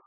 Wow.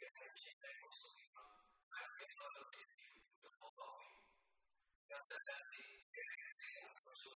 بالمنهج المصري مع الإمام القيمي القضاوي يا سلام بجنازة الرسول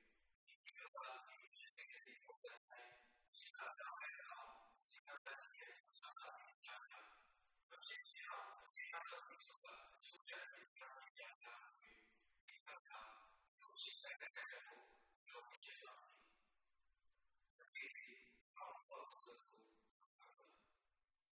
setelah diudah di kami nyata di terus musik